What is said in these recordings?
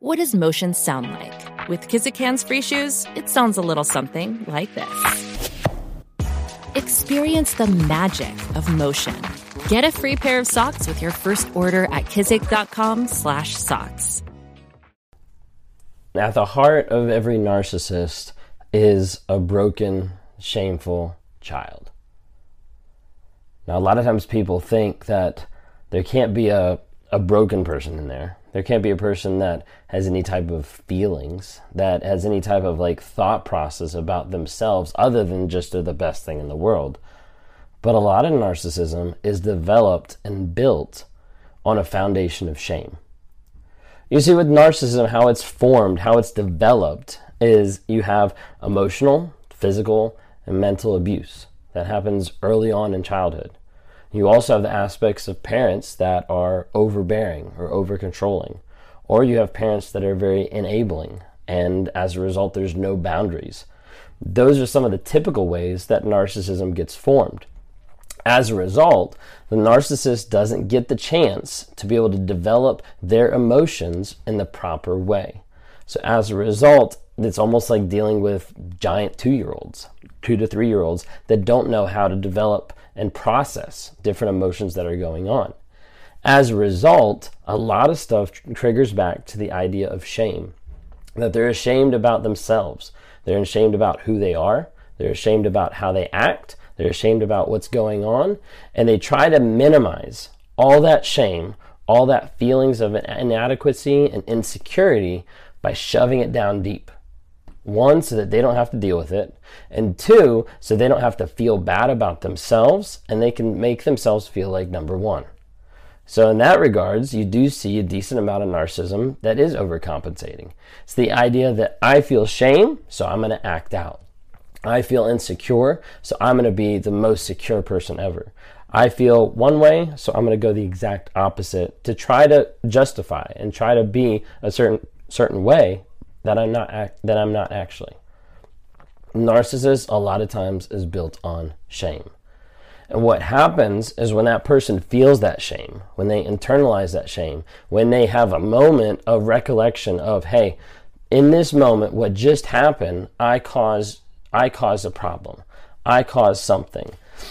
What does motion sound like? With Kizik hands free shoes, it sounds a little something like this. Experience the magic of motion. Get a free pair of socks with your first order at kizik.com/socks. At the heart of every narcissist is a broken, shameful child. Now, a lot of times people think that there can't be a, a broken person in there. There can't be a person that has any type of feelings, that has any type of like thought process about themselves other than just they're the best thing in the world. But a lot of narcissism is developed and built on a foundation of shame. You see, with narcissism, how it's formed, how it's developed, is you have emotional, physical, and mental abuse that happens early on in childhood. You also have the aspects of parents that are overbearing or over controlling, or you have parents that are very enabling, and as a result, there's no boundaries. Those are some of the typical ways that narcissism gets formed. As a result, the narcissist doesn't get the chance to be able to develop their emotions in the proper way. So, as a result, it's almost like dealing with giant two year olds, two to three year olds that don't know how to develop and process different emotions that are going on. As a result, a lot of stuff triggers back to the idea of shame that they're ashamed about themselves, they're ashamed about who they are, they're ashamed about how they act, they're ashamed about what's going on, and they try to minimize all that shame, all that feelings of inadequacy and insecurity by shoving it down deep. One, so that they don't have to deal with it. And two, so they don't have to feel bad about themselves and they can make themselves feel like number one. So, in that regards, you do see a decent amount of narcissism that is overcompensating. It's the idea that I feel shame, so I'm going to act out. I feel insecure, so I'm going to be the most secure person ever. I feel one way, so I'm going to go the exact opposite to try to justify and try to be a certain certain way that I'm not act, that I'm not actually. Narcissist a lot of times is built on shame. And what happens is when that person feels that shame, when they internalize that shame, when they have a moment of recollection of, hey, in this moment, what just happened, I caused, I caused a problem. I caused something.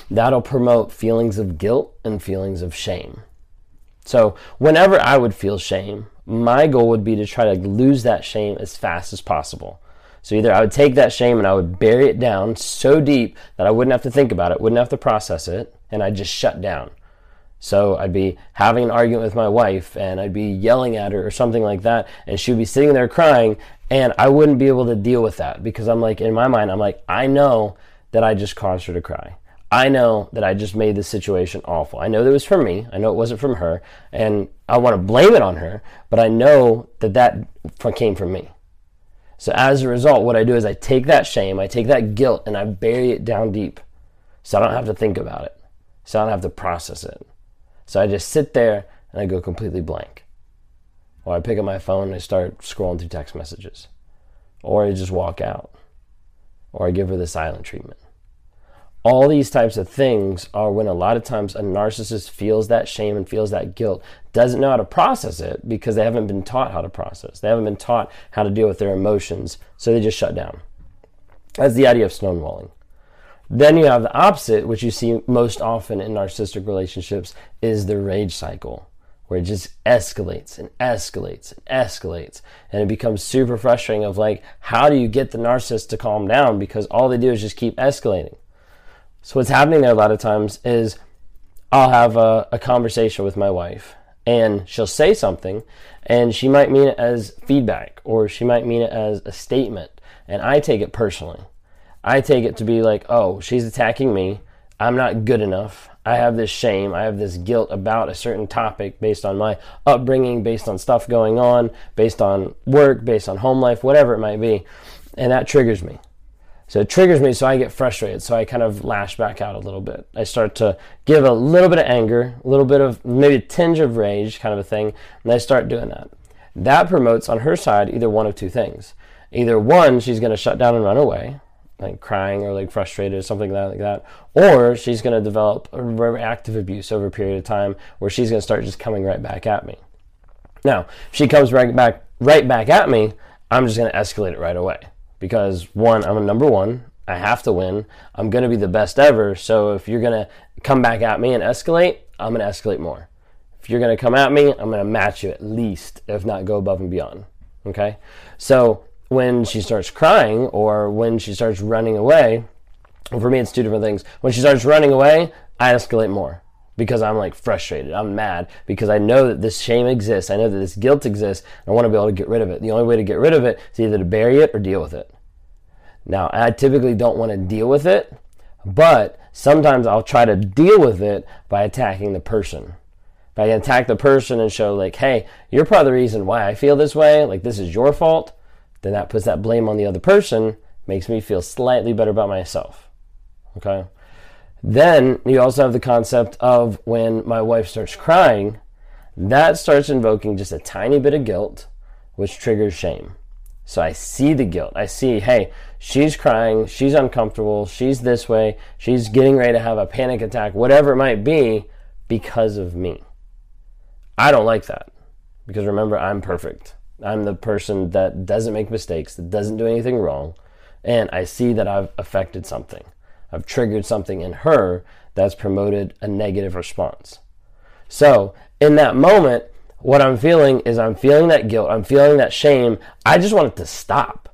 That'll promote feelings of guilt and feelings of shame. So whenever I would feel shame, my goal would be to try to lose that shame as fast as possible. So either I would take that shame and I would bury it down so deep that I wouldn't have to think about it, wouldn't have to process it, and I'd just shut down. So I'd be having an argument with my wife and I'd be yelling at her or something like that, and she'd be sitting there crying, and I wouldn't be able to deal with that because I'm like, in my mind, I'm like, I know that I just caused her to cry. I know that I just made the situation awful. I know that it was from me. I know it wasn't from her. And I want to blame it on her, but I know that that came from me. So as a result, what I do is I take that shame, I take that guilt, and I bury it down deep so I don't have to think about it, so I don't have to process it. So I just sit there and I go completely blank. Or I pick up my phone and I start scrolling through text messages. Or I just walk out. Or I give her the silent treatment all these types of things are when a lot of times a narcissist feels that shame and feels that guilt, doesn't know how to process it because they haven't been taught how to process. They haven't been taught how to deal with their emotions, so they just shut down. That's the idea of stonewalling. Then you have the opposite, which you see most often in narcissistic relationships, is the rage cycle, where it just escalates and escalates and escalates. And it becomes super frustrating of like, how do you get the narcissist to calm down? Because all they do is just keep escalating. So what's happening there a lot of times is I'll have a, a conversation with my wife and she'll say something and she might mean it as feedback or she might mean it as a statement and I take it personally. I take it to be like, oh, she's attacking me. I'm not good enough. I have this shame. I have this guilt about a certain topic based on my upbringing, based on stuff going on, based on work, based on home life, whatever it might be. And that triggers me. So it triggers me, so I get frustrated. So I kind of lash back out a little bit. I start to give a little bit of anger, a little bit of maybe a tinge of rage, kind of a thing, and I start doing that. That promotes on her side either one of two things. Either one, she's going to shut down and run away, like crying or like frustrated or something like that, or she's going to develop a reactive abuse over a period of time where she's going to start just coming right back at me. Now, if she comes right back right back at me, I'm just going to escalate it right away. Because one, I'm a number one. I have to win. I'm going to be the best ever. So if you're going to come back at me and escalate, I'm going to escalate more. If you're going to come at me, I'm going to match you at least, if not go above and beyond. Okay? So when she starts crying or when she starts running away, for me, it's two different things. When she starts running away, I escalate more because I'm like frustrated. I'm mad because I know that this shame exists. I know that this guilt exists. I want to be able to get rid of it. The only way to get rid of it is either to bury it or deal with it. Now, I typically don't want to deal with it, but sometimes I'll try to deal with it by attacking the person. If I attack the person and show, like, hey, you're of the reason why I feel this way, like, this is your fault, then that puts that blame on the other person, makes me feel slightly better about myself. Okay? Then you also have the concept of when my wife starts crying, that starts invoking just a tiny bit of guilt, which triggers shame. So I see the guilt. I see, hey, she's crying, she's uncomfortable, she's this way, she's getting ready to have a panic attack, whatever it might be, because of me. I don't like that. Because remember, I'm perfect. I'm the person that doesn't make mistakes, that doesn't do anything wrong, and I see that I've affected something. I've triggered something in her that's promoted a negative response. So, in that moment, what I'm feeling is I'm feeling that guilt, I'm feeling that shame. I just want it to stop.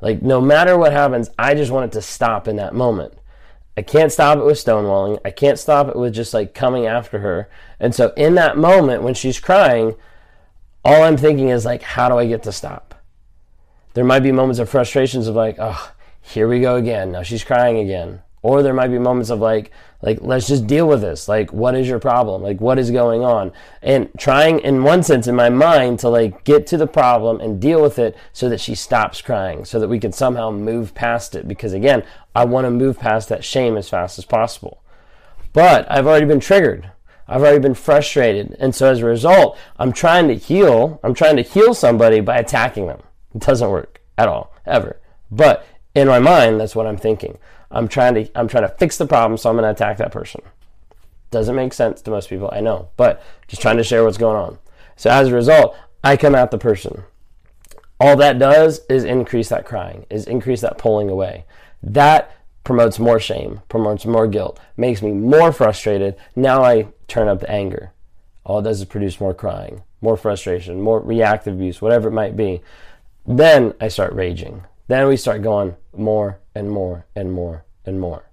Like, no matter what happens, I just want it to stop in that moment. I can't stop it with stonewalling. I can't stop it with just like coming after her. And so, in that moment, when she's crying, all I'm thinking is like, how do I get to stop? There might be moments of frustrations of like, oh, here we go again. Now she's crying again. Or there might be moments of like, like, let's just deal with this. Like, what is your problem? Like, what is going on? And trying, in one sense, in my mind, to like get to the problem and deal with it so that she stops crying, so that we can somehow move past it. Because again, I want to move past that shame as fast as possible. But I've already been triggered. I've already been frustrated. And so as a result, I'm trying to heal. I'm trying to heal somebody by attacking them. It doesn't work at all, ever. But in my mind, that's what I'm thinking. I'm trying to I'm trying to fix the problem, so I'm going to attack that person. Doesn't make sense to most people, I know, but just trying to share what's going on. So as a result, I come at the person. All that does is increase that crying, is increase that pulling away. That promotes more shame, promotes more guilt, makes me more frustrated. Now I turn up the anger. All it does is produce more crying, more frustration, more reactive abuse, whatever it might be. Then I start raging. Then we start going more and more and more and more.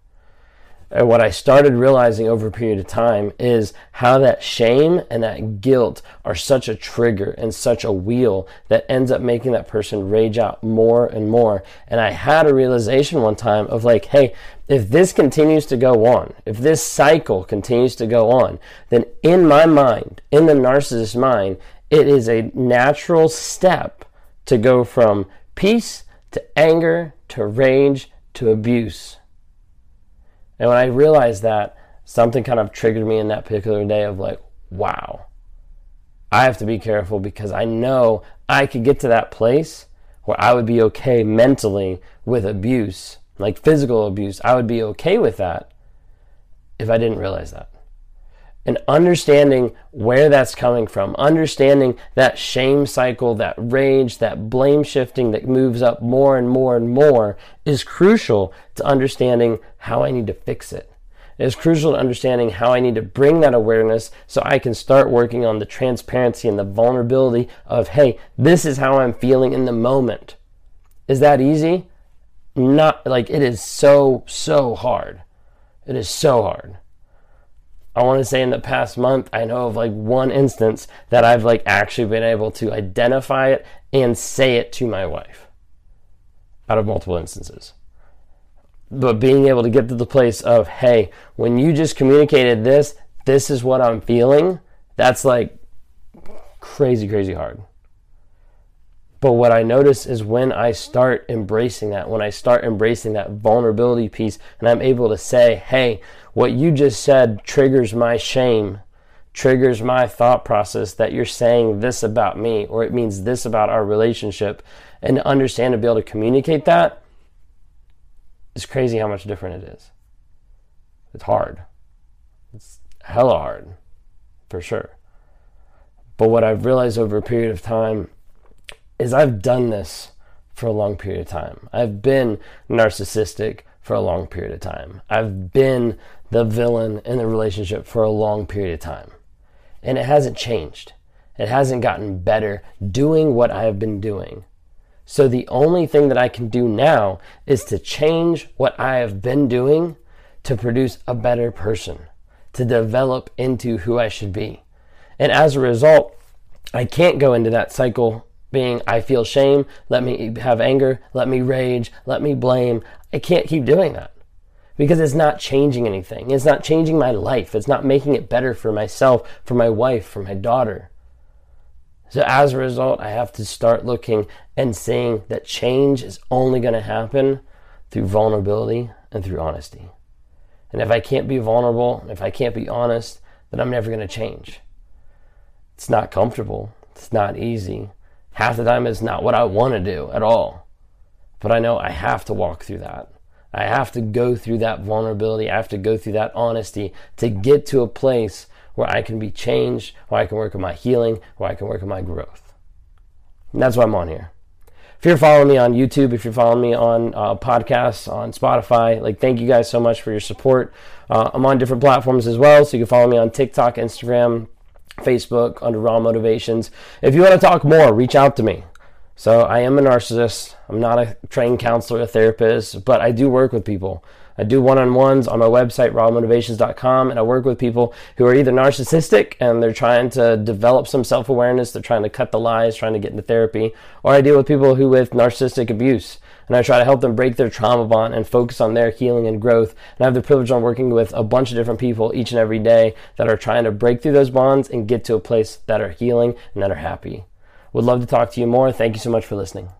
And what I started realizing over a period of time is how that shame and that guilt are such a trigger and such a wheel that ends up making that person rage out more and more. And I had a realization one time of like, hey, if this continues to go on, if this cycle continues to go on, then in my mind, in the narcissist's mind, it is a natural step to go from peace to anger, to rage, to abuse. And when I realized that, something kind of triggered me in that particular day of like, wow, I have to be careful because I know I could get to that place where I would be okay mentally with abuse, like physical abuse. I would be okay with that if I didn't realize that and understanding where that's coming from, understanding that shame cycle, that rage, that blame shifting that moves up more and more and more is crucial to understanding how I need to fix it. It is crucial to understanding how I need to bring that awareness so I can start working on the transparency and the vulnerability of, hey, this is how I'm feeling in the moment. Is that easy? Not like it is so, so hard. It is so hard. I want to say in the past month, I know of like one instance that I've like actually been able to identify it and say it to my wife out of multiple instances. But being able to get to the place of, hey, when you just communicated this, this is what I'm feeling, that's like crazy, crazy hard. But what I notice is when I start embracing that, when I start embracing that vulnerability piece, and I'm able to say, hey, what you just said triggers my shame, triggers my thought process that you're saying this about me, or it means this about our relationship, and to understand and be able to communicate that, it's crazy how much different it is. It's hard. It's hella hard, for sure. But what I've realized over a period of time is I've done this for a long period of time. I've been narcissistic for a long period of time. I've been the villain in the relationship for a long period of time. And it hasn't changed. It hasn't gotten better doing what I have been doing. So the only thing that I can do now is to change what I have been doing to produce a better person, to develop into who I should be. And as a result, I can't go into that cycle being I feel shame, let me have anger, let me rage, let me blame. I can't keep doing that because it's not changing anything. It's not changing my life. It's not making it better for myself, for my wife, for my daughter. So as a result, I have to start looking and seeing that change is only going to happen through vulnerability and through honesty. And if I can't be vulnerable, if I can't be honest, then I'm never going to change. It's not comfortable. It's not easy. Half the time, it's not what I want to do at all. But I know I have to walk through that. I have to go through that vulnerability. I have to go through that honesty to get to a place where I can be changed, where I can work on my healing, where I can work on my growth. And that's why I'm on here. If you're following me on YouTube, if you're following me on uh, podcasts, on Spotify, like thank you guys so much for your support. Uh, I'm on different platforms as well, so you can follow me on TikTok, Instagram, Facebook under Raw Motivations. If you want to talk more, reach out to me. So I am a narcissist. I'm not a trained counselor, a therapist, but I do work with people. I do one on my website, rawmotivations.com, and I work with people who are either narcissistic and they're trying to develop some self awareness, they're trying to cut the lies, trying to get into therapy, or I deal with people who with narcissistic abuse. And I try to help them break their trauma bond and focus on their healing and growth. And I have the privilege of working with a bunch of different people each and every day that are trying to break through those bonds and get to a place that are healing and that are happy. Would love to talk to you more. Thank you so much for listening.